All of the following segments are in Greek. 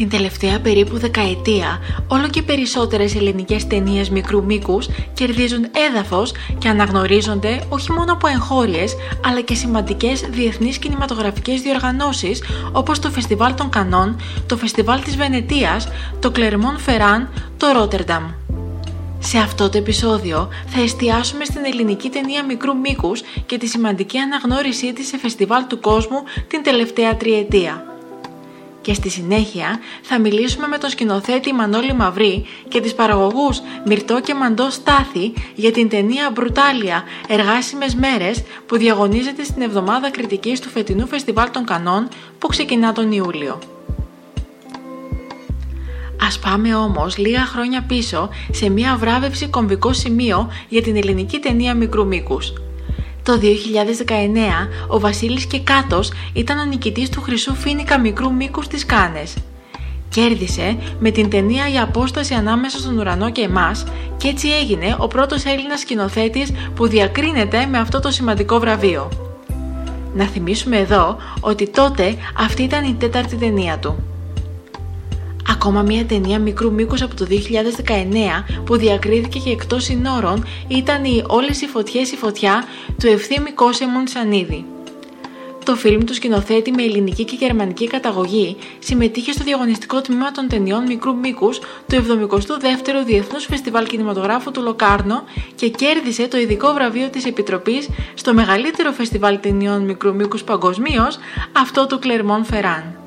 Την τελευταία περίπου δεκαετία, όλο και περισσότερες ελληνικές ταινίες μικρού μήκους κερδίζουν έδαφος και αναγνωρίζονται όχι μόνο από εγχώριες, αλλά και σημαντικές διεθνείς κινηματογραφικές διοργανώσεις όπως το Φεστιβάλ των Κανών, το Φεστιβάλ της Βενετίας, το Κλερμόν Φεράν, το Ρότερνταμ. Σε αυτό το επεισόδιο θα εστιάσουμε στην ελληνική ταινία μικρού μήκους και τη σημαντική αναγνώρισή της σε φεστιβάλ του κόσμου την τελευταία τριετία και στη συνέχεια θα μιλήσουμε με τον σκηνοθέτη Μανώλη Μαυρή και τις παραγωγούς Μυρτό και Μαντό Στάθη για την ταινία «Μπρουτάλια. Εργάσιμες μέρες» που διαγωνίζεται στην εβδομάδα κριτικής του φετινού Φεστιβάλ των Κανών που ξεκινά τον Ιούλιο. Ας πάμε όμως λίγα χρόνια πίσω σε μια βράβευση κομβικό σημείο για την ελληνική ταινία μικρού μήκους – το 2019 ο Βασίλης Κεκάτος ήταν ο νικητής του Χρυσού Φίνικα μικρού μήκους της Κάνες. Κέρδισε με την ταινία «Η απόσταση ανάμεσα στον ουρανό και εμάς» και έτσι έγινε ο πρώτος Έλληνας σκηνοθέτης που διακρίνεται με αυτό το σημαντικό βραβείο. Να θυμίσουμε εδώ ότι τότε αυτή ήταν η τέταρτη ταινία του. Ακόμα μια ταινία μικρού μήκους από το 2019 που διακρίθηκε και εκτός συνόρων ήταν η «Όλες οι φωτιές η φωτιά» του Ευθύμη Κόσεμον Σανίδη. Το φιλμ του σκηνοθέτη με ελληνική και γερμανική καταγωγή συμμετείχε στο διαγωνιστικό τμήμα των ταινιών μικρού μήκους του 72ου Διεθνούς Φεστιβάλ Κινηματογράφου του Λοκάρνο και κέρδισε το ειδικό βραβείο της Επιτροπής στο μεγαλύτερο φεστιβάλ ταινιών μικρού μήκους παγκοσμίως, αυτό του Κλερμόν Φεράν.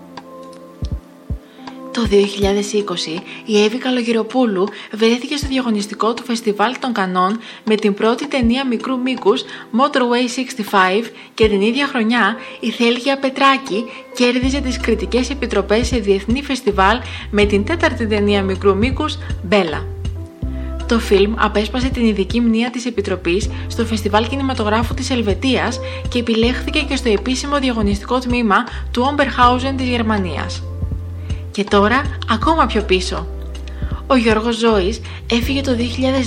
Το 2020 η Εύη Καλογυροπούλου βρέθηκε στο διαγωνιστικό του Φεστιβάλ των Κανών με την πρώτη ταινία μικρού μήκους Motorway 65 και την ίδια χρονιά η Θέλγια Πετράκη κέρδιζε τις κριτικές επιτροπές σε διεθνή φεστιβάλ με την τέταρτη ταινία μικρού μήκους Μπέλα. Το φιλμ απέσπασε την ειδική μνήμα της Επιτροπής στο Φεστιβάλ Κινηματογράφου της Ελβετίας και επιλέχθηκε και στο επίσημο διαγωνιστικό τμήμα του Oberhausen της Γερμανίας. Και τώρα ακόμα πιο πίσω. Ο Γιώργος Ζώης έφυγε το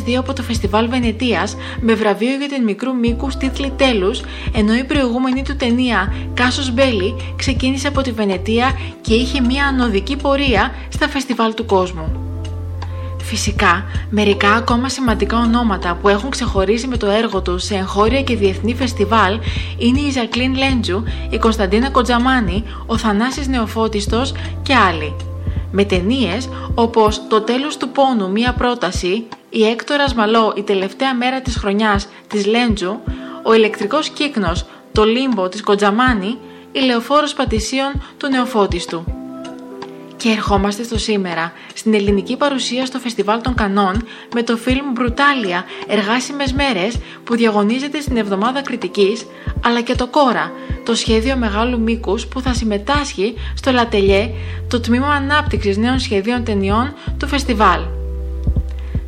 2002 από το Φεστιβάλ Βενετίας με βραβείο για την μικρού μήκου τίτλη τέλους, ενώ η προηγούμενη του ταινία «Κάσος Μπέλη» ξεκίνησε από τη Βενετία και είχε μια ανωδική πορεία στα φεστιβάλ του κόσμου. Φυσικά, μερικά ακόμα σημαντικά ονόματα που έχουν ξεχωρίσει με το έργο τους σε εγχώρια και διεθνή φεστιβάλ είναι η Ζακλίν Λέντζου, η Κωνσταντίνα Κοντζαμάνη, ο Θανάσης Νεοφώτιστος και άλλοι. Με ταινίες όπως «Το τέλος του πόνου, μία πρόταση», «Η Έκτορας Μαλό, η τελευταία μέρα της χρονιάς» της Λέντζου, «Ο ηλεκτρικός κύκνος», «Το λίμπο» της Κοντζαμάνη, «Η Λεωφόρος Πατησίων» του Νεοφώτιστου. Και ερχόμαστε στο σήμερα, στην ελληνική παρουσία στο Φεστιβάλ των Κανών με το φιλμ «Μπρουτάλια. Εργάσιμες μέρες» που διαγωνίζεται στην Εβδομάδα Κριτικής, αλλά και το «Κόρα», το σχέδιο μεγάλου μήκους που θα συμμετάσχει στο Λατελιέ, το Τμήμα Ανάπτυξης Νέων Σχεδίων Ταινιών του Φεστιβάλ.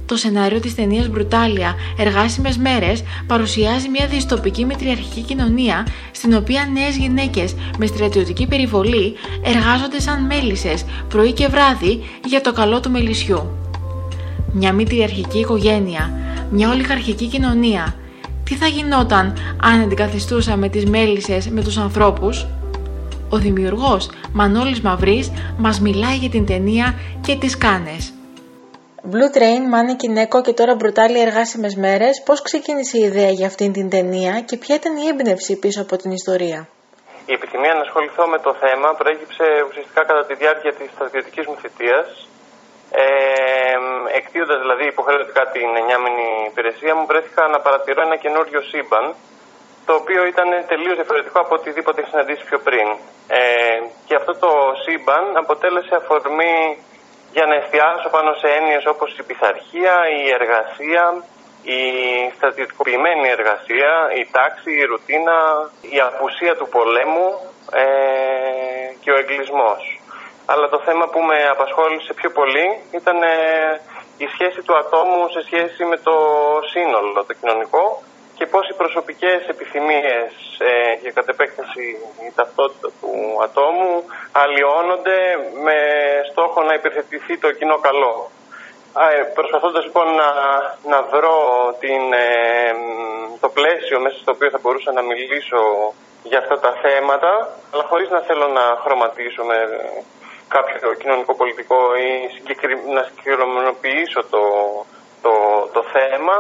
Το σενάριο της ταινίας «Μπρουτάλια. Εργάσιμες μέρες» παρουσιάζει μια δυστοπική μετριαρχική κοινωνία στην οποία νέες γυναίκες με στρατιωτική περιβολή εργάζονται σαν μέλισσες πρωί και βράδυ για το καλό του μελισσιού. Μια μητριαρχική οικογένεια, μια ολιγαρχική κοινωνία. Τι θα γινόταν αν αντικαθιστούσαμε τις μέλισσες με τους ανθρώπους; Ο δημιουργός Μανώλης Μαυρής μας μιλάει για την ταινία και τις κάνες. Blue Train, Μάνι Κινέκο και τώρα Μπρουτάλι Εργάσιμες Μέρες, πώς ξεκίνησε η ιδέα για αυτήν την ταινία και ποια ήταν η έμπνευση πίσω από την ιστορία; Η επιθυμία να ασχοληθώ με το θέμα προέκυψε ουσιαστικά κατά τη διάρκεια της στρατιωτικής μου θητείας. Ε, εκτίοντας δηλαδή υποχρεωτικά την εννιάμενη υπηρεσία μου, βρέθηκα να παρατηρώ ένα καινούριο σύμπαν, το οποίο ήταν τελείως διαφορετικό από οτιδήποτε είχα συναντήσει πιο πριν. Ε, και αυτό το σύμπαν αποτέλεσε αφορμή για να εστιάσω πάνω σε έννοιες όπως η πειθαρχία, η εργασία, η στρατιωτικοποιημένη εργασία, η τάξη, η ρουτίνα, η απουσία του πολέμου ε, και ο εγκλισμός. αλλά το θέμα που με απασχόλησε πιο πολύ ήταν ε, η σχέση του ατόμου σε σχέση με το σύνολο, το κοινωνικό και πώς οι προσωπικές επιθυμίες ε, και κατ' επέκταση η ταυτότητα του ατόμου αλλοιώνονται με στόχο να υπηρετηθεί το κοινό καλό. Ε, προσπαθώντας λοιπόν να, να βρω την, ε, το πλαίσιο μέσα στο οποίο θα μπορούσα να μιλήσω για αυτά τα θέματα, αλλά χωρίς να θέλω να χρωματίσω με κάποιο κοινωνικό-πολιτικό ή να συγκεκριμενοποιήσω το, το, το θέμα,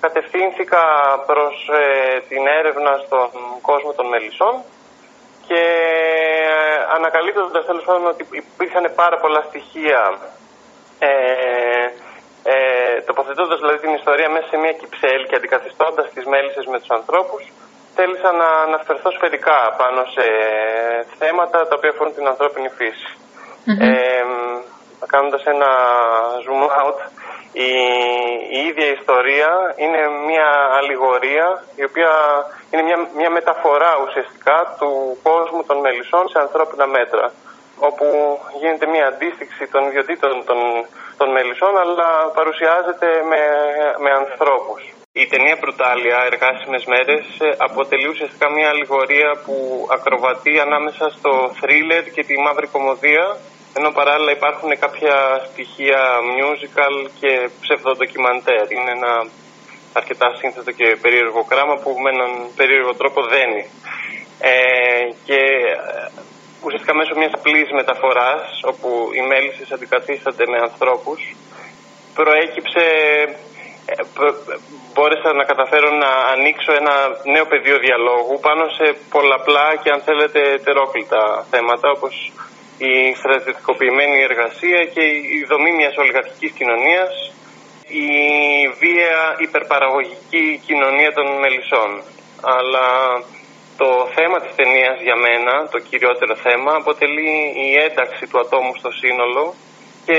κατευθύνθηκα προς ε, την έρευνα στον κόσμο των μελισσών και ε, ανακαλύπτοντας τέλος πάντων ότι υπήρχαν πάρα πολλά στοιχεία ε, ε, τοποθετώντας δηλαδή την ιστορία μέσα σε μια κυψέλη και αντικαθιστώντας τις μέλισσες με τους ανθρώπους θέλησα να αναφερθώ σφαιρικά πάνω σε θέματα τα οποία αφορούν την ανθρώπινη φύση. Ε, κάνοντας ένα zoom out, η, η ίδια ιστορία είναι μια αλληγορία η οποία είναι μια, μια μεταφορά ουσιαστικά του κόσμου των μελισσών σε ανθρώπινα μέτρα όπου γίνεται μια αντίστοιξη των ιδιωτήτων των, των μελισσών αλλά παρουσιάζεται με, με ανθρώπους. Η ταινία Μπρουτάλια, Εργάσιμες Μέρες, αποτελεί ουσιαστικά μια αλληγορία που ακροβατεί ανάμεσα στο θρίλερ και τη μαύρη κομμωδία ενώ παράλληλα υπάρχουν κάποια στοιχεία musical και ψευδοντοκιμαντέρ. Είναι ένα αρκετά σύνθετο και περίεργο κράμα που με έναν περίεργο τρόπο δένει. Ε, και ε, ουσιαστικά μέσω μιας απλής μεταφοράς, όπου οι μέλισσες αντικαθίστανται με ανθρώπους, προέκυψε, ε, μπόρεσα να καταφέρω να ανοίξω ένα νέο πεδίο διαλόγου πάνω σε πολλαπλά και αν θέλετε τερόκλητα θέματα, όπως η στρατιωτικοποιημένη εργασία και η δομή μιας ολιγαρχικής κοινωνίας, η βία υπερπαραγωγική κοινωνία των μελισσών. Αλλά το θέμα της ταινίας για μένα, το κυριότερο θέμα, αποτελεί η ένταξη του ατόμου στο σύνολο και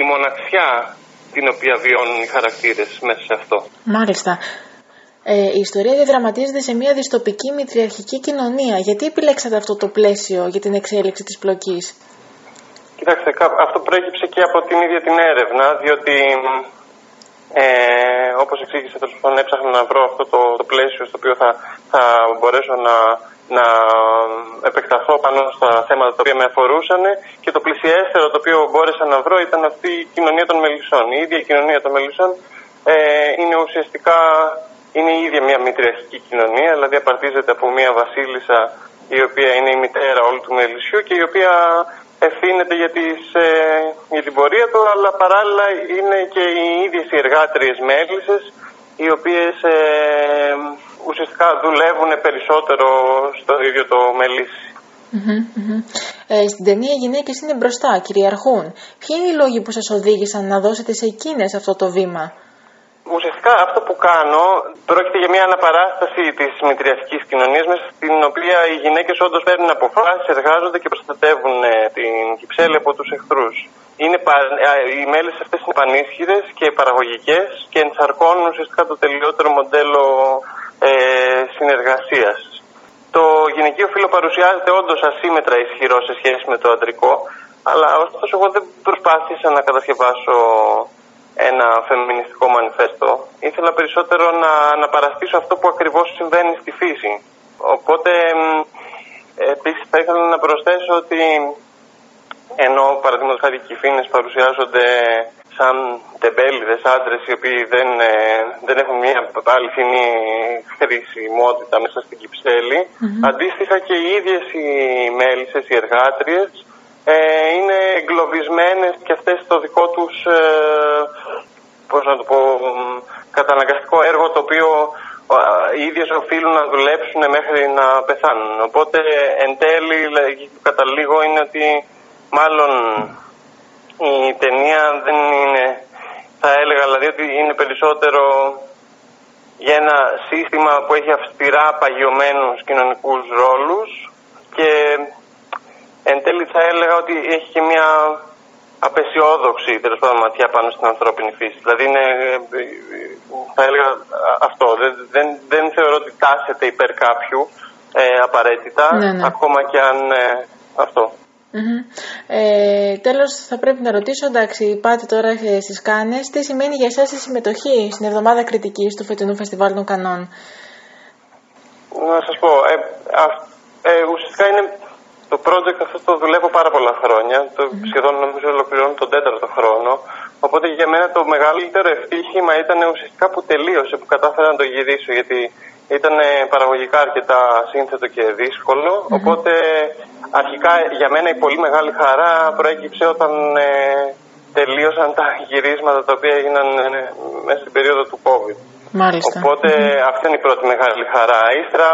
η μοναξιά την οποία βιώνουν οι χαρακτήρες μέσα σε αυτό. Μάλιστα. Ε, η ιστορία διαδραματίζεται σε μια δυστοπική μητριαρχική κοινωνία. Γιατί επιλέξατε αυτό το πλαίσιο για την εξέλιξη της πλοκής; Κοιτάξτε, αυτό προέκυψε και από την ίδια την έρευνα, διότι ε, όπως εξήγησε τέλος πάντων έψαχνα να βρω αυτό το, το πλαίσιο στο οποίο θα, θα μπορέσω να, να επεκταθώ πάνω στα θέματα τα οποία με αφορούσαν και το πλησιέστερο το οποίο μπόρεσα να βρω ήταν αυτή η κοινωνία των μελισσών. Η ίδια η κοινωνία των μελισσών ε, είναι ουσιαστικά είναι η ίδια μια μητριαρχική κοινωνία, δηλαδή απαρτίζεται από μια βασίλισσα η οποία είναι η μητέρα όλου του μελισσιού και η οποία ευθύνεται για, τις, ε, για την πορεία του, αλλά παράλληλα είναι και οι ίδιες οι εργάτριες μέλισσες, οι οποίες ε, ουσιαστικά δουλεύουν περισσότερο στο ίδιο το μελισσι Ε, στην ταινία οι γυναίκες είναι μπροστά, κυριαρχούν. Ποιοι είναι οι λόγοι που σας οδήγησαν να δώσετε σε εκείνες αυτό το βήμα; Ουσιαστικά αυτό που κάνω πρόκειται για μια αναπαράσταση της μητριαστική κοινωνίας, μέσα στην οποία οι γυναίκες όντως παίρνουν αποφάσεις, εργάζονται και προστατεύουν ε, την κυψέλη από τους εχθρούς. Είναι, οι μέλες αυτές είναι πανίσχυρες και παραγωγικές και ενσαρκώνουν ουσιαστικά το τελειότερο μοντέλο ε, συνεργασίας. Το γυναικείο φύλλο παρουσιάζεται όντως ασύμετρα ισχυρό σε σχέση με το αντρικό, αλλά ωστόσο εγώ δεν προσπάθησα να κατασκευάσω ένα φεμινιστικό μανιφέστο. Ήθελα περισσότερο να, να παραστήσω αυτό που ακριβώς συμβαίνει στη φύση. Οπότε επίσης θα ήθελα να προσθέσω ότι ενώ παραδείγματος χάρη οι φίνες παρουσιάζονται σαν τεμπέληδες άντρες οι οποίοι δεν, ε, δεν έχουν μια αληθινή χρησιμότητα μέσα στην κυψέλη, αντίστοιχα και οι ίδιες οι μέλισσες, οι εργάτριες, ε, είναι εγκλωβισμένες και αυτές στο δικό τους, ε, πώς να το πω, καταναγκαστικό έργο το οποίο οι ίδιες οφείλουν να δουλέψουν μέχρι να πεθάνουν. Οπότε εν τέλει καταλήγω είναι ότι μάλλον η ταινία δεν είναι, θα έλεγα δηλαδή ότι είναι περισσότερο για ένα σύστημα που έχει αυστηρά παγιωμένους κοινωνικούς ρόλους και εν τέλει θα έλεγα ότι έχει και μια απεσιόδοξη τέλος πάντων ματιά πάνω στην ανθρώπινη φύση. Δηλαδή είναι, θα έλεγα αυτό. Δεν, δεν, δεν θεωρώ ότι τάσεται υπέρ κάποιου ε, απαραίτητα, ναι, ναι. ακόμα και αν ε, αυτό. Ε, τέλος θα πρέπει να ρωτήσω, εντάξει πάτε τώρα στις Κάνες, τι σημαίνει για εσάς η συμμετοχή στην εβδομάδα κριτικής του φετινού Φεστιβάλ των Κανών; Να σας πω, ε, ε, ουσιαστικά είναι το project αυτό το δουλεύω πάρα πολλά χρόνια, το mm-hmm. σχεδόν νομίζω ολοκληρώνω τον τέταρτο χρόνο, οπότε για μένα το μεγαλύτερο ευτύχημα ήταν ουσιαστικά που τελείωσε, που κατάφερα να το γυρίσω, γιατί ήταν παραγωγικά αρκετά σύνθετο και δύσκολο, οπότε αρχικά για μένα η πολύ μεγάλη χαρά προέκυψε όταν ε, τελείωσαν τα γυρίσματα τα οποία έγιναν ε, μέσα στην περίοδο του COVID. Μάλιστα. Οπότε αυτή είναι η πρώτη μεγάλη χαρά. Ύστερα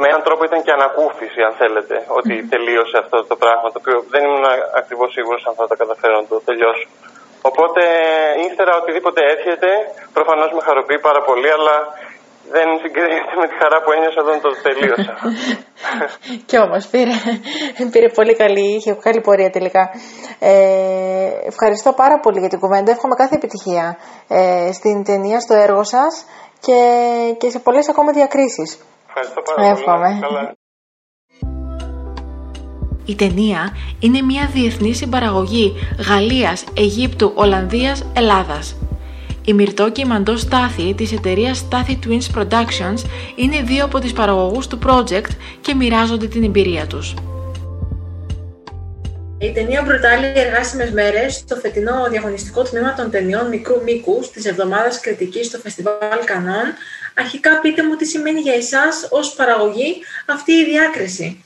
με έναν τρόπο ήταν και ανακούφιση αν θέλετε ότι τελείωσε αυτό το πράγμα το οποίο δεν ήμουν ακριβώς σίγουρος αν θα τα καταφέρω να το τελειώσω. Οπότε ύστερα οτιδήποτε έρχεται προφανώς με χαροποιεί πάρα πολύ αλλά δεν συγκρίνεται με τη χαρά που ένιωσα όταν το τελείωσα. Κι όμως πήρε, πήρε πολύ καλή, είχε καλή πορεία τελικά. Ε, ευχαριστώ πάρα πολύ για την κουβέντα. Εύχομαι κάθε επιτυχία ε, στην ταινία, στο έργο σας και, και σε πολλές ακόμα διακρίσεις. Ευχαριστώ πάρα πολύ. Η ταινία είναι μια διεθνή συμπαραγωγή Γαλλίας, Αιγύπτου, Ολλανδίας, Ελλάδας. Η Μυρτό και η Μαντό Στάθη της εταιρείας Στάθη Twins Productions είναι δύο από τις παραγωγούς του project και μοιράζονται την εμπειρία τους. Η ταινία Μπρουτάλη Εργάσιμες Μέρες στο φετινό διαγωνιστικό τμήμα των ταινιών μικρού μήκου της εβδομάδας κριτικής στο Φεστιβάλ Κανών. Αρχικά πείτε μου τι σημαίνει για εσάς ως παραγωγή αυτή η διάκριση.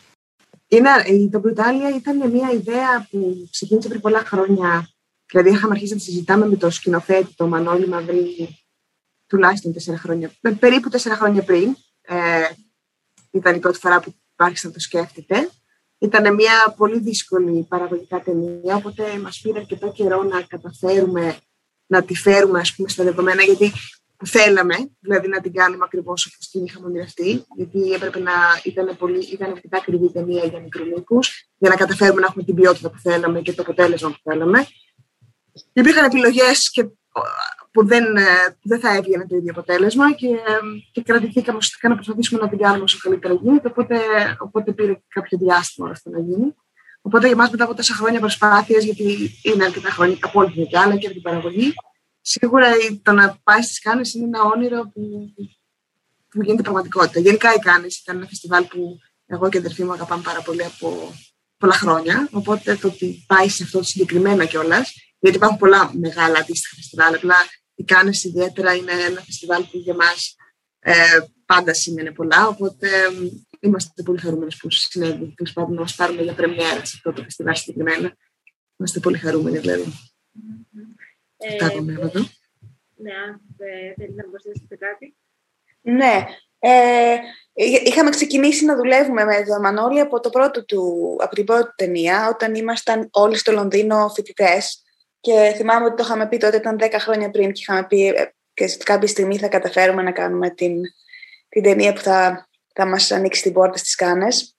Είναι, το Μπρουτάλια ήταν μια ιδέα που ξεκίνησε πριν πολλά χρόνια Δηλαδή, είχαμε αρχίσει να συζητάμε με το σκηνοθέτη, το Μανώλη Μαυρή, τουλάχιστον τέσσερα χρόνια, περίπου τέσσερα χρόνια πριν. Ε, ήταν η πρώτη φορά που άρχισε να το σκέφτεται. Ήταν μια πολύ δύσκολη παραγωγικά ταινία, οπότε μας πήρε αρκετό καιρό να καταφέρουμε να τη φέρουμε ας πούμε, στα δεδομένα, γιατί θέλαμε, δηλαδή να την κάνουμε ακριβώς όπως την είχαμε ονειρευτεί, γιατί έπρεπε να ήταν, πολύ, ήταν αρκετά ακριβή ταινία για μικρολίκου, για να καταφέρουμε να έχουμε την ποιότητα που θέλαμε και το αποτέλεσμα που θέλαμε. Υπήρχαν επιλογές που δεν, ε, δεν θα έβγαινε το ίδιο αποτέλεσμα και, και κρατηθήκαμε ουσιαστικά να προσπαθήσουμε να την κάνουμε όσο καλύτερα γίνεται. Οπότε, οπότε πήρε κάποιο διάστημα αυτό να γίνει. Οπότε για εμάς μετά από τόσα χρόνια προσπάθειας, γιατί είναι αρκετά χρόνια από όλη την και αλλά και από την παραγωγή, σίγουρα το να πάει στις Κάνε είναι ένα όνειρο που, που γίνεται πραγματικότητα. Γενικά οι Κάνε ήταν ένα φεστιβάλ που εγώ και η αδερφή μου αγαπάμε πάρα πολύ από πολλά χρόνια. Οπότε το ότι πάει σε αυτό το συγκεκριμένο κιόλας γιατί υπάρχουν πολλά μεγάλα αντίστοιχα φεστιβάλ. Απλά οι Κάνες ιδιαίτερα είναι ένα φεστιβάλ που για μας ε, πάντα σημαίνει πολλά. Οπότε είμαστε πολύ χαρούμενοι που συνέβη. Τέλος πάντων, να μας πάρουν για πρεμιέρα σε αυτό το φεστιβάλ συγκεκριμένα. Είμαστε πολύ χαρούμενοι, δηλαδή. Ε, εδώ. Ναι, αν θέλεις να προσθέσετε κάτι. Ναι. Ε, είχαμε ξεκινήσει να δουλεύουμε με τον Μανώλη από, το πρώτο του, από την πρώτη ταινία, όταν ήμασταν όλοι στο Λονδίνο φοιτητές. Και θυμάμαι ότι το είχαμε πει τότε, ήταν 10 χρόνια πριν και είχαμε πει ε, και σε κάποια στιγμή θα καταφέρουμε να κάνουμε την, την ταινία που θα, θα μας ανοίξει την πόρτα στις Κάνες.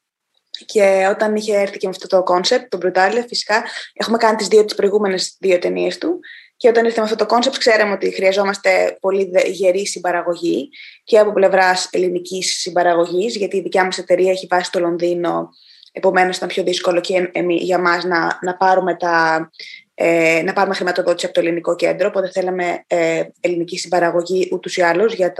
Και όταν είχε έρθει και με αυτό το concept, τον Brutal, φυσικά, έχουμε κάνει τις δύο τις προηγούμενες δύο ταινίες του. Και όταν ήρθε με αυτό το concept, ξέραμε ότι χρειαζόμαστε πολύ γερή συμπαραγωγή και από πλευράς ελληνικής συμπαραγωγής, γιατί η δικιά μας εταιρεία έχει βάση στο Λονδίνο. Επομένως, ήταν πιο δύσκολο και για μας να, να πάρουμε τα ε, να πάρουμε χρηματοδότηση από το ελληνικό κέντρο. Οπότε θέλαμε ε, ελληνική συμπαραγωγή ούτως ή άλλως για,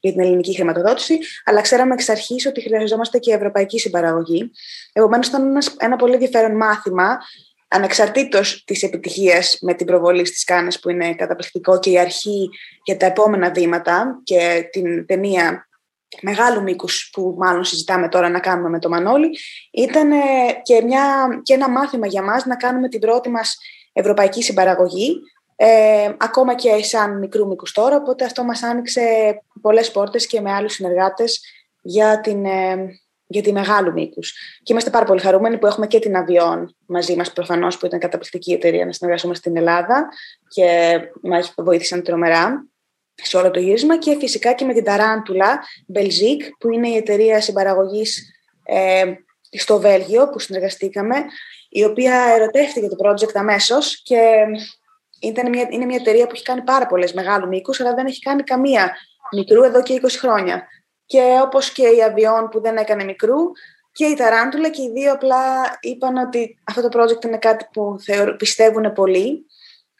για την ελληνική χρηματοδότηση. Αλλά ξέραμε εξ αρχής ότι χρειαζόμαστε και ευρωπαϊκή συμπαραγωγή. Επομένως, ήταν ένας, ένα πολύ ενδιαφέρον μάθημα ανεξαρτήτως της επιτυχίας με την προβολή στις Κάνες, που είναι καταπληκτικό και η αρχή για τα επόμενα βήματα και την ταινία μεγάλου μήκους που μάλλον συζητάμε τώρα να κάνουμε με το Μανώλη, ήταν και, μια, και ένα μάθημα για μας να κάνουμε την πρώτη μας ευρωπαϊκή συμπαραγωγή, ε, ακόμα και σαν μικρού μήκους τώρα, οπότε αυτό μας άνοιξε πολλές πόρτες και με άλλους συνεργάτες για, την, ε, για τη μεγάλου μήκους. Και είμαστε πάρα πολύ χαρούμενοι που έχουμε και την Αβιόν μαζί μας προφανώς, που ήταν καταπληκτική εταιρεία να συνεργαστούμε στην Ελλάδα και μας βοήθησαν τρομερά σε όλο το γύρισμα και φυσικά και με την Ταράντουλα Belgique, που είναι η εταιρεία συμπαραγωγής ε, στο Βέλγιο που συνεργαστήκαμε η οποία ερωτεύτηκε το project αμέσως και ήταν μια, είναι μια εταιρεία που έχει κάνει πάρα πολλές μεγάλου μήκους, αλλά δεν έχει κάνει καμία μικρού εδώ και 20 χρόνια. Και όπως και η Αβιόν που δεν έκανε μικρού, και η Ταράντουλα και οι δύο απλά είπαν ότι αυτό το project είναι κάτι που πιστεύουν πολύ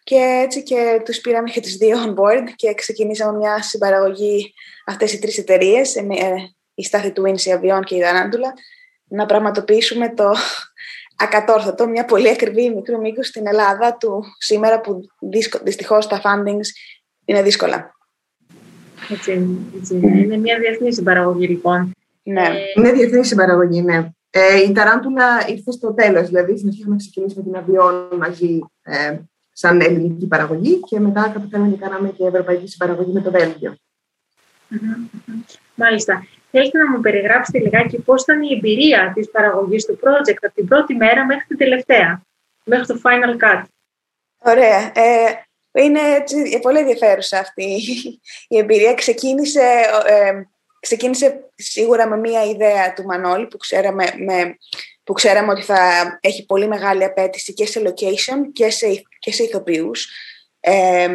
και έτσι και τους πήραμε και τις δύο on board και ξεκινήσαμε μια συμπαραγωγή αυτές οι τρεις εταιρείες, ε, ε, η Στάθη του η Αβιών και η Ταράντουλα, να πραγματοποιήσουμε το ακατόρθωτο, μια πολύ ακριβή μικρού μήκους στην Ελλάδα του σήμερα που δυστυχώς τα fundings είναι δύσκολα. Έτσι, έτσι. Είναι μια διεθνή συμπαραγωγή λοιπόν. Ναι. Ε... Είναι διεθνή συμπαραγωγή, ναι. Ε, η Ταράντουλα ήρθε στο τέλος, δηλαδή στην αρχή είχαμε ξεκινήσει με την Αβιόν μαζί ε, σαν ελληνική παραγωγή και μετά καταφέραμε και κάναμε και ευρωπαϊκή συμπαραγωγή με το βελγιο Μάλιστα. Θέλετε να μου περιγράψετε λιγάκι πώς ήταν η εμπειρία της παραγωγής του project από την πρώτη μέρα μέχρι την τελευταία, μέχρι το final cut; Ωραία. Ε, είναι έτσι, πολύ ενδιαφέρουσα αυτή η εμπειρία. Ξεκίνησε, ε, ξεκίνησε σίγουρα με μία ιδέα του Μανώλη που ξέραμε, με, που ξέραμε ότι θα έχει πολύ μεγάλη απέτηση και σε location και σε, και σε ηθοποιούς. Ε,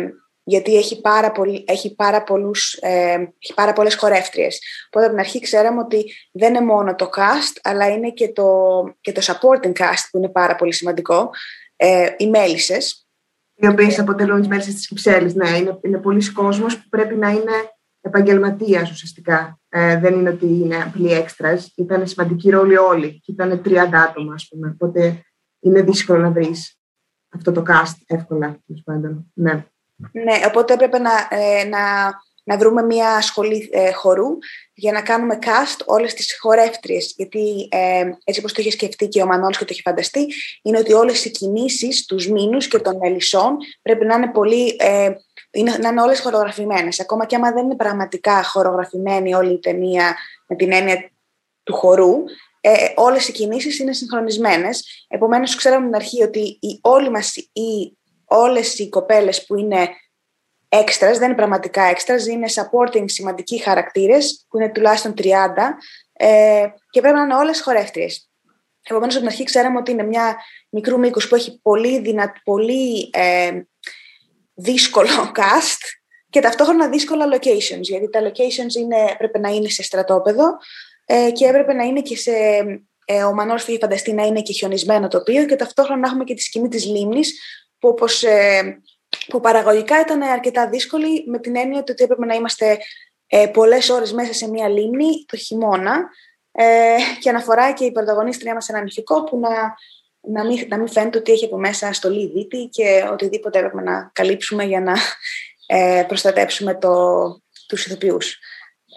γιατί έχει πάρα, πολύ, έχει πάρα, πολλούς, ε, έχει πάρα πολλές χορεύτριες. Οπότε από την αρχή ξέραμε ότι δεν είναι μόνο το cast, αλλά είναι και το, και το supporting cast που είναι πάρα πολύ σημαντικό, ε, οι μέλισσες. Οι οποίες αποτελούν τις μέλισσες της Κυψέλης. Ναι, είναι, είναι πολλοί κόσμος που πρέπει να είναι επαγγελματίας ουσιαστικά. Ε, δεν είναι ότι είναι απλοί έξτρα. Ήταν σημαντικοί ρόλοι όλοι. Και ήταν 30 άτομα, ας πούμε. Οπότε είναι δύσκολο να βρεις αυτό το cast εύκολα, τέλος Ναι. Ναι, οπότε έπρεπε να, ε, να, να βρούμε μια σχολή ε, χορού για να κάνουμε cast όλες τις χορεύτριες. Γιατί ε, έτσι όπως το είχε σκεφτεί και ο Μανώλης και το είχε φανταστεί, είναι ότι όλες οι κινήσεις, τους μήνους και των μελισσών πρέπει να είναι πολύ... Ε, είναι, να είναι όλες χορογραφημένες. Ακόμα και άμα δεν είναι πραγματικά χορογραφημένη όλη η ταινία με την έννοια του χορού, ε, όλες οι κινήσεις είναι συγχρονισμένες. Επομένως, ξέραμε την αρχή ότι οι, όλοι μας οι όλες οι κοπέλες που είναι έξτρας, δεν είναι πραγματικά έξτρας, είναι supporting σημαντικοί χαρακτήρες, που είναι τουλάχιστον 30 ε, και πρέπει να είναι όλες χορεύτριες. Επομένως, από την αρχή ξέραμε ότι είναι μια μικρού μήκους που έχει πολύ, δυνα... πολύ ε, δύσκολο cast και ταυτόχρονα δύσκολα locations, γιατί τα locations είναι, πρέπει να είναι σε στρατόπεδο ε, και έπρεπε να είναι και σε... Ε, ο Μανώρος είχε φανταστεί να είναι και χιονισμένο τοπίο και ταυτόχρονα να έχουμε και τη σκηνή της λίμνης που, όπως, ε, που παραγωγικά ήταν αρκετά δύσκολη με την έννοια ότι έπρεπε να είμαστε ε, πολλές ώρες μέσα σε μία λίμνη το χειμώνα ε, και αναφορά και η πρωταγωνίστρια μας ένα νηφικό που να, να, μην, να μην φαίνεται ότι έχει από μέσα στολή δίτη και οτιδήποτε έπρεπε να καλύψουμε για να ε, προστατέψουμε το, τους ηθοποιούς.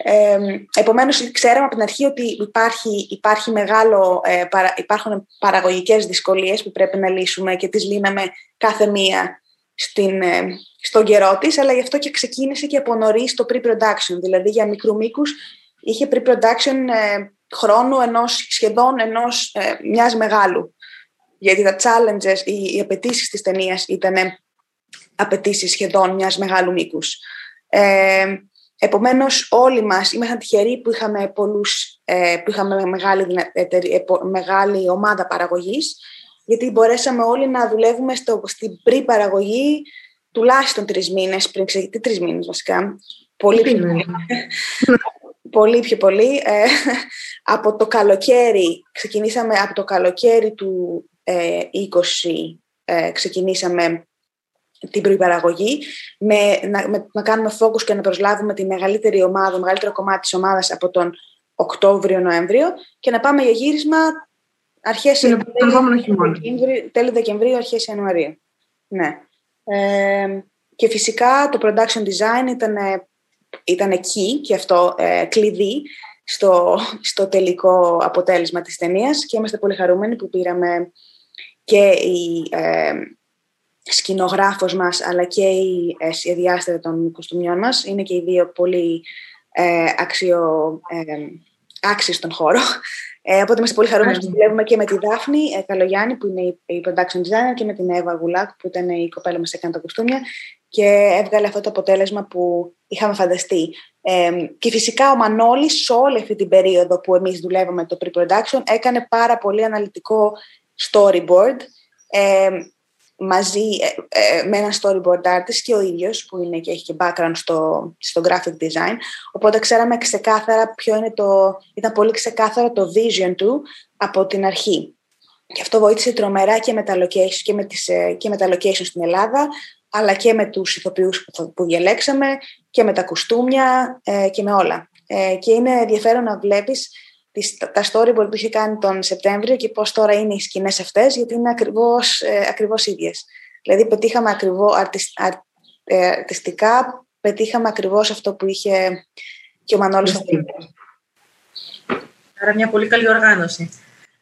Ε, επομένως, ξέραμε από την αρχή ότι υπάρχει, υπάρχει μεγάλο, ε, παρα, υπάρχουν παραγωγικές δυσκολίες που πρέπει να λύσουμε και τις λύναμε κάθε μία στην, ε, στον καιρό της, αλλά γι' αυτό και ξεκίνησε και από νωρίς το pre-production, δηλαδή για μικρού μήκους είχε pre-production ε, χρόνου ενός, σχεδόν ενός ε, μιας μεγάλου. Γιατί τα challenges, οι, οι απαιτήσεις της ταινίας ήταν απαιτήσεις σχεδόν μιας μεγάλου μήκους. Ε, Επομένως όλοι μας ήμασταν τυχεροί που είχαμε, πολλούς, ε, που είχαμε μεγάλη, μεγάλη ομάδα παραγωγής γιατί μπορέσαμε όλοι να δουλεύουμε στο, στην πρι-παραγωγή τουλάχιστον τρεις μήνες πριν ξεκινήσει, τρεις μήνες βασικά, πολύ πιο πολύ. πολύ πιο πολύ. Ε, από το καλοκαίρι, ξεκινήσαμε από το καλοκαίρι του ε, 20, ε, ξεκινήσαμε την προϋπαραγωγή, με, να, με, να κάνουμε focus και να προσλάβουμε τη μεγαλύτερη ομάδα, το μεγαλύτερο κομμάτι της ομάδας από τον Οκτώβριο-Νοέμβριο και να πάμε για γύρισμα αρχές τέλη, τέλη Δεκεμβρίου, αρχές Ιανουαρίου. Ναι. Ε, και φυσικά το production design ήταν, ήταν εκεί και αυτό ε, κλειδί στο, στο τελικό αποτέλεσμα της ταινίας και είμαστε πολύ χαρούμενοι που πήραμε και η, ε, σκηνογράφος μας αλλά και η ε, σχεδιάστρια των κοστούμιών μας. Είναι και οι δύο πολύ ε, αξιο, ε, άξιοι στον χώρο. Ε, οπότε είμαστε πολύ χαρούμενοι που δουλεύουμε και με τη Δάφνη ε, Καλογιάννη που είναι η production designer και με την Εύα Γουλάκ που ήταν η κοπέλα μας έκανε τα κοστούμια και έβγαλε αυτό το αποτέλεσμα που είχαμε φανταστεί. Ε, και φυσικά ο Μανώλης σε όλη αυτή την περίοδο που εμείς δουλεύαμε το pre-production έκανε πάρα πολύ αναλυτικό storyboard ε, μαζί ε, ε, με ένα storyboard artist και ο ίδιος που είναι και έχει και background στο, στο graphic design οπότε ξέραμε ξεκάθαρα ποιο είναι το ήταν πολύ ξεκάθαρο το vision του από την αρχή και αυτό βοήθησε τρομερά και με τα locations, και με τις, ε, και με τα locations στην Ελλάδα αλλά και με τους ηθοποιούς που, που διαλέξαμε και με τα κουστούμια ε, και με όλα. Ε, και είναι ενδιαφέρον να βλέπεις τις, τα storyboard που είχε κάνει τον Σεπτέμβριο και πώς τώρα είναι οι σκηνές αυτές, γιατί είναι ακριβώς, ε, ακριβώς ίδιες. Δηλαδή πετύχαμε ακριβώς ε, αρτιστικά, πετύχαμε ακριβώς αυτό που είχε και ο Μανώλης Άρα μια πολύ καλή οργάνωση.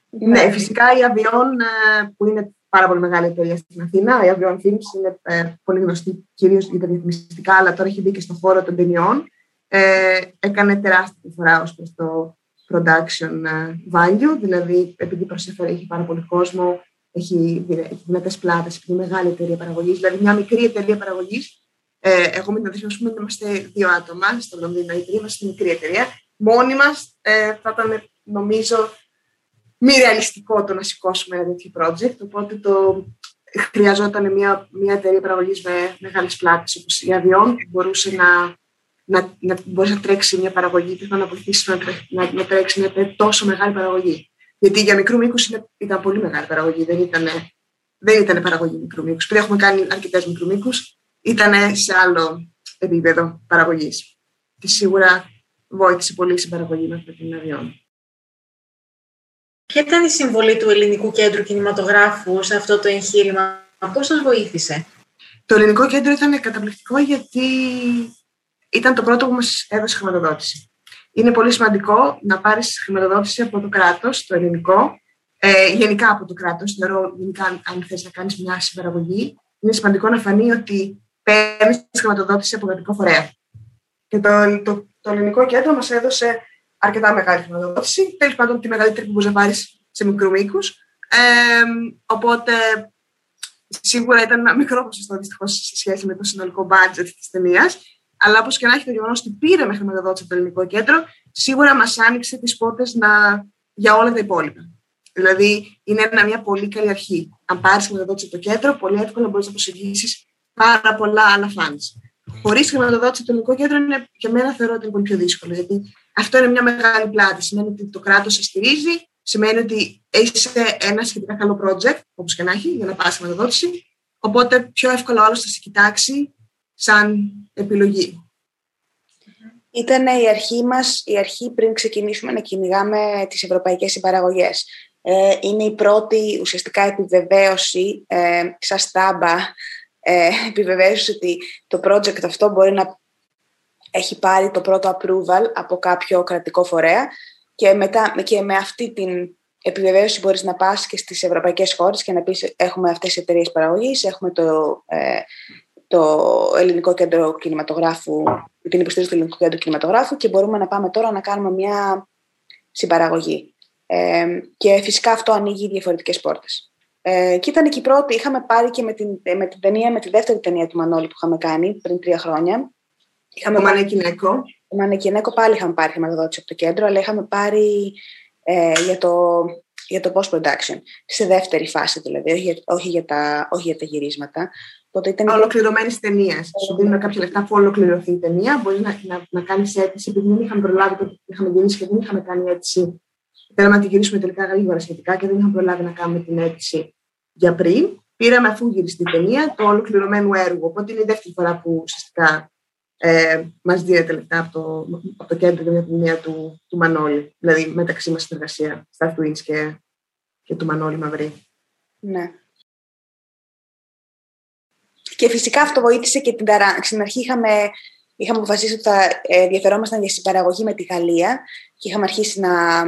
Ναι, ναι φυσικά η Αβιόν ε, που είναι πάρα πολύ μεγάλη εταιρεία στην Αθήνα. Η Avion Films είναι ε, πολύ γνωστή κυρίως για τα διαφημιστικά, αλλά τώρα έχει μπει και στον χώρο των ταινιών. Ε, έκανε τεράστια διαφορά ως προς το production ε, value, δηλαδή επειδή προσέφερε, έχει πάρα πολύ κόσμο, έχει, έχει δυνατές πλάτες, επειδή είναι μεγάλη εταιρεία παραγωγής, δηλαδή μια μικρή εταιρεία παραγωγής. Ε, εγώ με την αδερφή μου είμαστε δύο άτομα στο Λονδίνο, η εταιρεία μας είναι μικρή εταιρεία. Μόνοι μας ε, θα ήταν, νομίζω, μη ρεαλιστικό το να σηκώσουμε ένα τέτοιο project. Οπότε το χρειαζόταν μια, μια εταιρεία παραγωγής με μεγάλες πλάτες όπως η Avion που μπορούσε να, να, να, μπορούσε να τρέξεις μια παραγωγή και να βοηθήσει να, να, να τρέξεις μια τόσο μεγάλη παραγωγή. Γιατί για μικρού μήκους ήταν πολύ μεγάλη παραγωγή, δεν ήταν, δεν ήταν παραγωγή μικρού μήκους. Πριν έχουμε κάνει αρκετές μικρού μήκους, ήταν σε άλλο επίπεδο παραγωγής. Και σίγουρα βοήθησε πολύ στην παραγωγή μας με την Avion. Ποια ήταν η συμβολή του Ελληνικού Κέντρου Κινηματογράφου σε αυτό το εγχείρημα, πώς σας βοήθησε; Το Ελληνικό Κέντρο ήταν καταπληκτικό γιατί ήταν το πρώτο που μας έδωσε χρηματοδότηση. Είναι πολύ σημαντικό να πάρεις χρηματοδότηση από το κράτος, το ελληνικό, ε, γενικά από το κράτος, θεωρώ γενικά αν θες να κάνεις μια συμπαραγωγή, είναι σημαντικό να φανεί ότι παίρνεις χρηματοδότηση από κρατικό φορέα. Και το, το, το ελληνικό κέντρο μας έδωσε αρκετά μεγάλη χρηματοδότηση. Τέλος πάντων, τη μεγαλύτερη που μπορείς να πάρεις σε μικρού μήκους. Ε, οπότε, σίγουρα ήταν ένα μικρό ποσοστό δυστυχώς σε σχέση με το συνολικό budget της ταινίας. Αλλά όπως και να έχει το γεγονός ότι πήραμε χρηματοδότηση από το ελληνικό κέντρο, σίγουρα μας άνοιξε τις πόρτες για όλα τα υπόλοιπα. Δηλαδή, είναι ένα, μια πολύ καλή αρχή. Αν πάρεις χρηματοδότηση από το κέντρο, πολύ εύκολα μπορείς να προσεγγίσεις πάρα πολλά άλλα fans. Χωρίς χρηματοδότηση από το ελληνικό κέντρο, είναι, για μένα θεωρώ ότι είναι πολύ πιο δύσκολο. Γιατί αυτό είναι μια μεγάλη πλάτη. Σημαίνει ότι το κράτος σε στηρίζει, σημαίνει ότι έχει ένα σχετικά καλό project, όπως και να έχει, για να πας χρηματοδότηση. Οπότε πιο εύκολα όλο θα σε κοιτάξει σαν επιλογή. Ήταν η αρχή μας, η αρχή πριν ξεκινήσουμε να κυνηγάμε τις ευρωπαϊκές συμπαραγωγές. Ε, είναι η πρώτη ουσιαστικά επιβεβαίωση, ε, σαν στάμπα, ε, επιβεβαίωση ότι το project αυτό μπορεί να έχει πάρει το πρώτο approval από κάποιο κρατικό φορέα και, μετά, και με αυτή την επιβεβαίωση μπορείς να πας και στις ευρωπαϊκές χώρες και να πεις έχουμε αυτές τις εταιρείες παραγωγής, έχουμε το, ε, το Ελληνικό Κέντρο Κινηματογράφου, την υποστήριξη του Ελληνικού Κέντρου Κινηματογράφου και μπορούμε να πάμε τώρα να κάνουμε μια συμπαραγωγή. Ε, και φυσικά αυτό ανοίγει διαφορετικές πόρτες. Ε, και ήταν και η πρώτη, είχαμε πάρει και με την, με την ταινία, με τη δεύτερη ταινία του Μανώλη που είχαμε κάνει πριν τρία χρόνια, Είχαμε το Μανεκινέκο. Το Μανεκινέκο πάλι είχαμε πάρει χρηματοδότηση από το κέντρο, αλλά είχαμε πάρει ε, για το, για το post-production. Σε δεύτερη φάση δηλαδή, όχι για, όχι για, τα, όχι για τα γυρίσματα. Οπότε ήταν Ολοκληρωμένη ταινία. Σου δίνουμε κάποια λεφτά που ολοκληρωθεί η ταινία. Μπορείς να, να, να κάνεις αίτηση, επειδή δεν είχαμε προλάβει το είχαμε γυρίσει και δεν είχαμε κάνει αίτηση. Θέλαμε να τη γυρίσουμε τελικά γρήγορα σχετικά και δεν είχαμε προλάβει να κάνουμε την αίτηση για πριν. Πήραμε αφού γυρίσει την ταινία το ολοκληρωμένο έργο. Οπότε είναι η δεύτερη φορά που ουσιαστικά ε, μας δίνεται λεφτά από το, από το κέντρο για την ταινία του, του Μανώλη. Δηλαδή μεταξύ μας συνεργασία, στα Twins και, και του Μανώλη Μαυρή. Ναι. Και φυσικά αυτό βοήθησε και την ταρά. Στην αρχή είχαμε, είχαμε αποφασίσει ότι θα ε, ενδιαφερόμασταν για συμπαραγωγή με τη Γαλλία και είχαμε αρχίσει να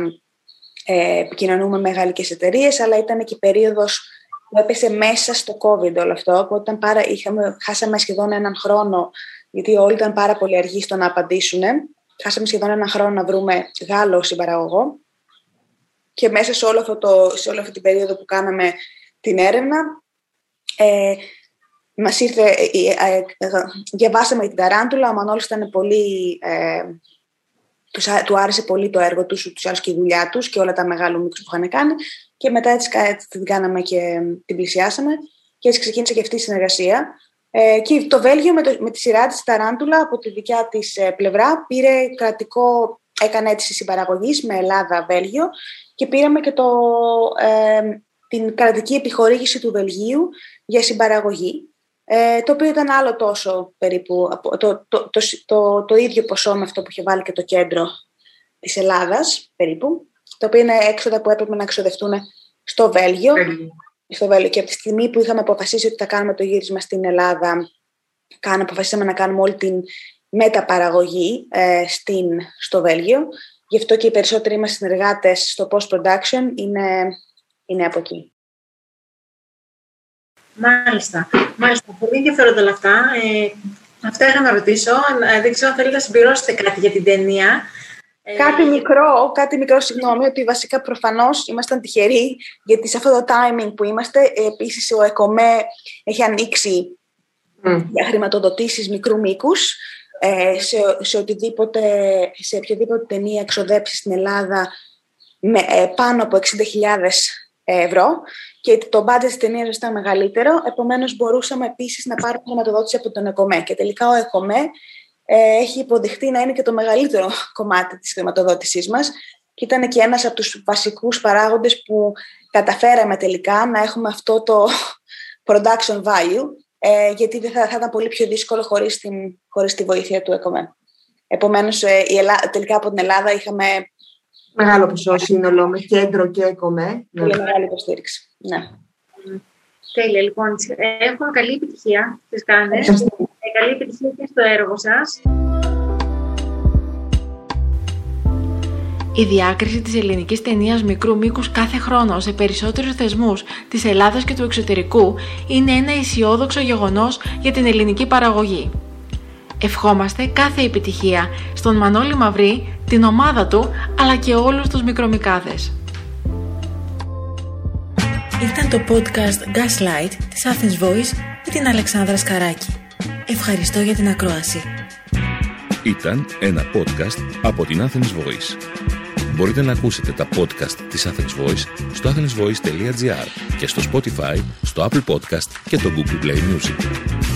ε, επικοινωνούμε με γαλλικές εταιρείες, αλλά ήταν και περίοδος που έπεσε μέσα στο COVID όλο αυτό, οπότε πάρα, είχαμε, χάσαμε σχεδόν έναν χρόνο γιατί όλοι ήταν πάρα πολύ αργοί στο να απαντήσουν. Χάσαμε σχεδόν ένα χρόνο να βρούμε Γάλλο συμπαραγωγό. Και μέσα σε, όλο αυτό το, σε όλη αυτή την περίοδο που κάναμε την έρευνα, ε, μας ήρθε, ε, ε, ε, διαβάσαμε την Ταράντουλα, ο Μανώλης ήταν πολύ, ε, τους, του άρεσε πολύ το έργο τους, τους άρεσε και η δουλειά τους και όλα τα μεγάλα μίξ που είχαν κάνει και μετά έτσι την κάναμε και την πλησιάσαμε και έτσι ξεκίνησε και αυτή η συνεργασία. Ε, και το Βέλγιο με, το, με τη σειρά της Ταράντουλα από τη δικιά της ε, πλευρά πήρε κρατικό, έκανε έτσι συμπαραγωγής με Ελλάδα-Βέλγιο και πήραμε και το, ε, την κρατική επιχορήγηση του Βελγίου για συμπαραγωγή, ε, το οποίο ήταν άλλο τόσο περίπου, το, το, το, το, το ίδιο ποσό με αυτό που είχε βάλει και το κέντρο της Ελλάδας περίπου, το οποίο είναι έξοδα που έπρεπε να εξοδευτούν στο Βέλγιο. Στο Βέλγιο. Και από τη στιγμή που είχαμε αποφασίσει ότι θα κάνουμε το γύρισμα στην Ελλάδα, κάναμε, αποφασίσαμε να κάνουμε όλη την μεταπαραγωγή ε, στην, στο Βέλγιο. Γι' αυτό και οι περισσότεροι μας συνεργάτες στο post-production είναι, είναι από εκεί. Μάλιστα. Μάλιστα. Πολύ ενδιαφέροντα όλα αυτά. Ε, αυτά είχα να ρωτήσω. Ε, δεν ξέρω αν θέλετε να συμπληρώσετε κάτι για την ταινία. Ε, κάτι μικρό, κάτι μικρό, συγγνώμη, ότι βασικά προφανώς ήμασταν τυχεροί, γιατί σε αυτό το timing που είμαστε, επίσης ο ΕΚΟΜΕ έχει ανοίξει mm. για χρηματοδοτήσεις μικρού μήκους, ε, σε, σε, οτιδήποτε, σε οποιοδήποτε ταινία εξοδέψει στην Ελλάδα με ε, πάνω από 60.000 ευρώ και το budget της ταινίας ήταν μεγαλύτερο, επομένως μπορούσαμε επίσης να πάρουμε χρηματοδότηση από τον ΕΚΟΜΕ και τελικά ο ΕΚΟΜΕ ε, έχει υποδειχτεί να είναι και το μεγαλύτερο κομμάτι της χρηματοδότησής μας και ήταν και ένας από τους βασικούς παράγοντες που καταφέραμε τελικά να έχουμε αυτό το production value ε, γιατί δεν θα, θα, ήταν πολύ πιο δύσκολο χωρίς, την, χωρίς τη βοήθεια του ΕΚΟΜΕ. Επομένως, ε, η τελικά από την Ελλάδα είχαμε... Μεγάλο ποσό σύνολο με κέντρο και ΕΚΟΜΕ. Πολύ ναι. μεγάλη υποστήριξη. Ναι. Τέλεια, λοιπόν. Έχουμε καλή επιτυχία στις κάνες καλή επιτυχία και στο έργο σας. Η διάκριση της ελληνικής ταινίας μικρού μήκους κάθε χρόνο σε περισσότερους θεσμούς της Ελλάδας και του εξωτερικού είναι ένα αισιόδοξο γεγονός για την ελληνική παραγωγή. Ευχόμαστε κάθε επιτυχία στον Μανώλη Μαυρή, την ομάδα του, αλλά και όλους τους μικρομικάδες. Ήταν το podcast Gaslight της Athens Voice με την Αλεξάνδρα Σκαράκη. Ευχαριστώ για την ακρόαση. Ήταν ένα podcast από την Athens Voice. Μπορείτε να ακούσετε τα podcast της Athens Voice στο athensvoice.gr και στο Spotify, στο Apple Podcast και το Google Play Music.